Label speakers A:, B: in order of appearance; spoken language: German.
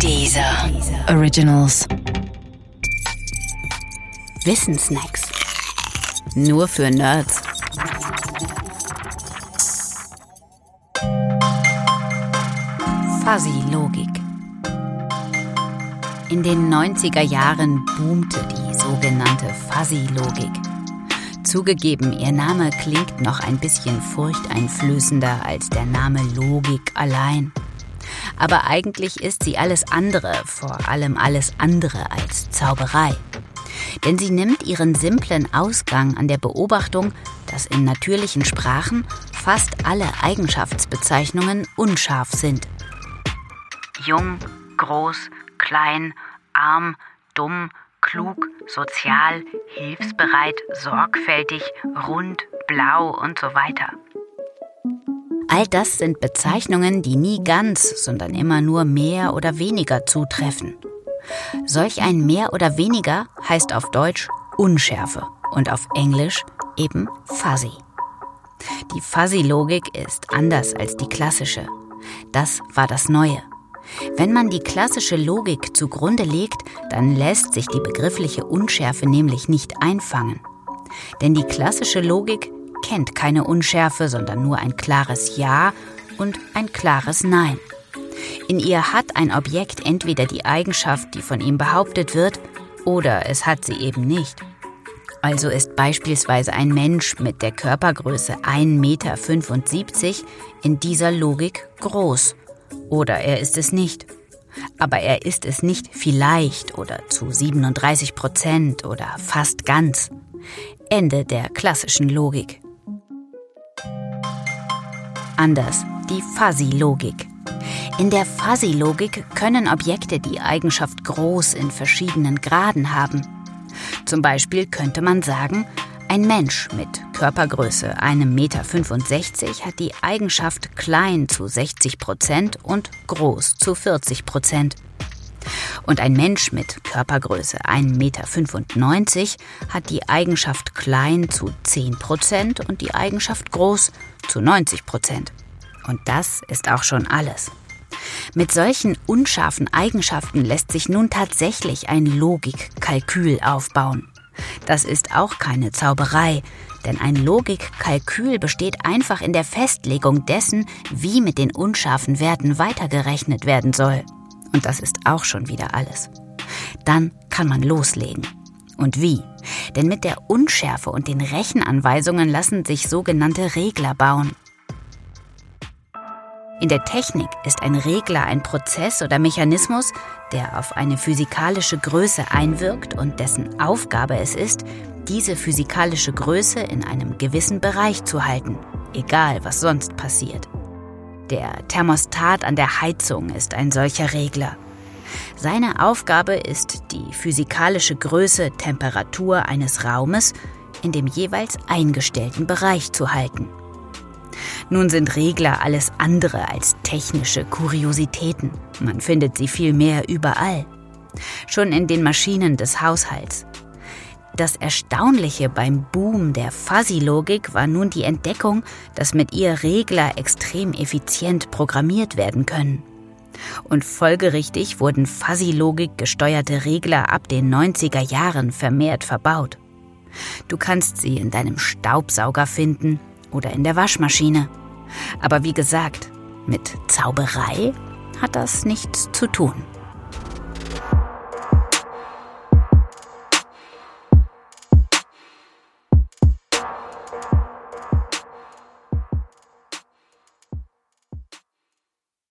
A: Dieser Originals.
B: Wissensnacks. Nur für Nerds. Fuzzy-Logik. In den 90er Jahren boomte die sogenannte Fuzzy-Logik. Zugegeben, ihr Name klingt noch ein bisschen furchteinflößender als der Name Logik allein. Aber eigentlich ist sie alles andere, vor allem alles andere als Zauberei. Denn sie nimmt ihren simplen Ausgang an der Beobachtung, dass in natürlichen Sprachen fast alle Eigenschaftsbezeichnungen unscharf sind. Jung, groß, klein, arm, dumm, klug, sozial, hilfsbereit, sorgfältig, rund, blau und so weiter. All das sind Bezeichnungen, die nie ganz, sondern immer nur mehr oder weniger zutreffen. Solch ein mehr oder weniger heißt auf Deutsch Unschärfe und auf Englisch eben fuzzy. Die Fuzzy-Logik ist anders als die klassische. Das war das Neue. Wenn man die klassische Logik zugrunde legt, dann lässt sich die begriffliche Unschärfe nämlich nicht einfangen. Denn die klassische Logik kennt keine Unschärfe, sondern nur ein klares Ja und ein klares Nein. In ihr hat ein Objekt entweder die Eigenschaft, die von ihm behauptet wird, oder es hat sie eben nicht. Also ist beispielsweise ein Mensch mit der Körpergröße 1,75 Meter in dieser Logik groß oder er ist es nicht. Aber er ist es nicht vielleicht oder zu 37 Prozent oder fast ganz. Ende der klassischen Logik. Anders die Fuzzy-Logik. In der Fuzzy-Logik können Objekte die Eigenschaft groß in verschiedenen Graden haben. Zum Beispiel könnte man sagen, ein Mensch mit Körpergröße 1,65 Meter hat die Eigenschaft klein zu 60 Prozent und groß zu 40 Prozent. Und ein Mensch mit Körpergröße 1,95 Meter hat die Eigenschaft klein zu 10 Prozent und die Eigenschaft groß zu 90 Prozent. Und das ist auch schon alles. Mit solchen unscharfen Eigenschaften lässt sich nun tatsächlich ein Logikkalkül aufbauen. Das ist auch keine Zauberei, denn ein Logikkalkül besteht einfach in der Festlegung dessen, wie mit den unscharfen Werten weitergerechnet werden soll. Und das ist auch schon wieder alles. Dann kann man loslegen. Und wie? Denn mit der Unschärfe und den Rechenanweisungen lassen sich sogenannte Regler bauen. In der Technik ist ein Regler ein Prozess oder Mechanismus, der auf eine physikalische Größe einwirkt und dessen Aufgabe es ist, diese physikalische Größe in einem gewissen Bereich zu halten, egal was sonst passiert. Der Thermostat an der Heizung ist ein solcher Regler. Seine Aufgabe ist, die physikalische Größe Temperatur eines Raumes in dem jeweils eingestellten Bereich zu halten. Nun sind Regler alles andere als technische Kuriositäten. Man findet sie vielmehr überall. Schon in den Maschinen des Haushalts. Das Erstaunliche beim Boom der Fuzzy-Logik war nun die Entdeckung, dass mit ihr Regler extrem effizient programmiert werden können. Und folgerichtig wurden Fuzzy-Logik gesteuerte Regler ab den 90er Jahren vermehrt verbaut. Du kannst sie in deinem Staubsauger finden, oder in der Waschmaschine. Aber wie gesagt, mit Zauberei hat das nichts zu tun.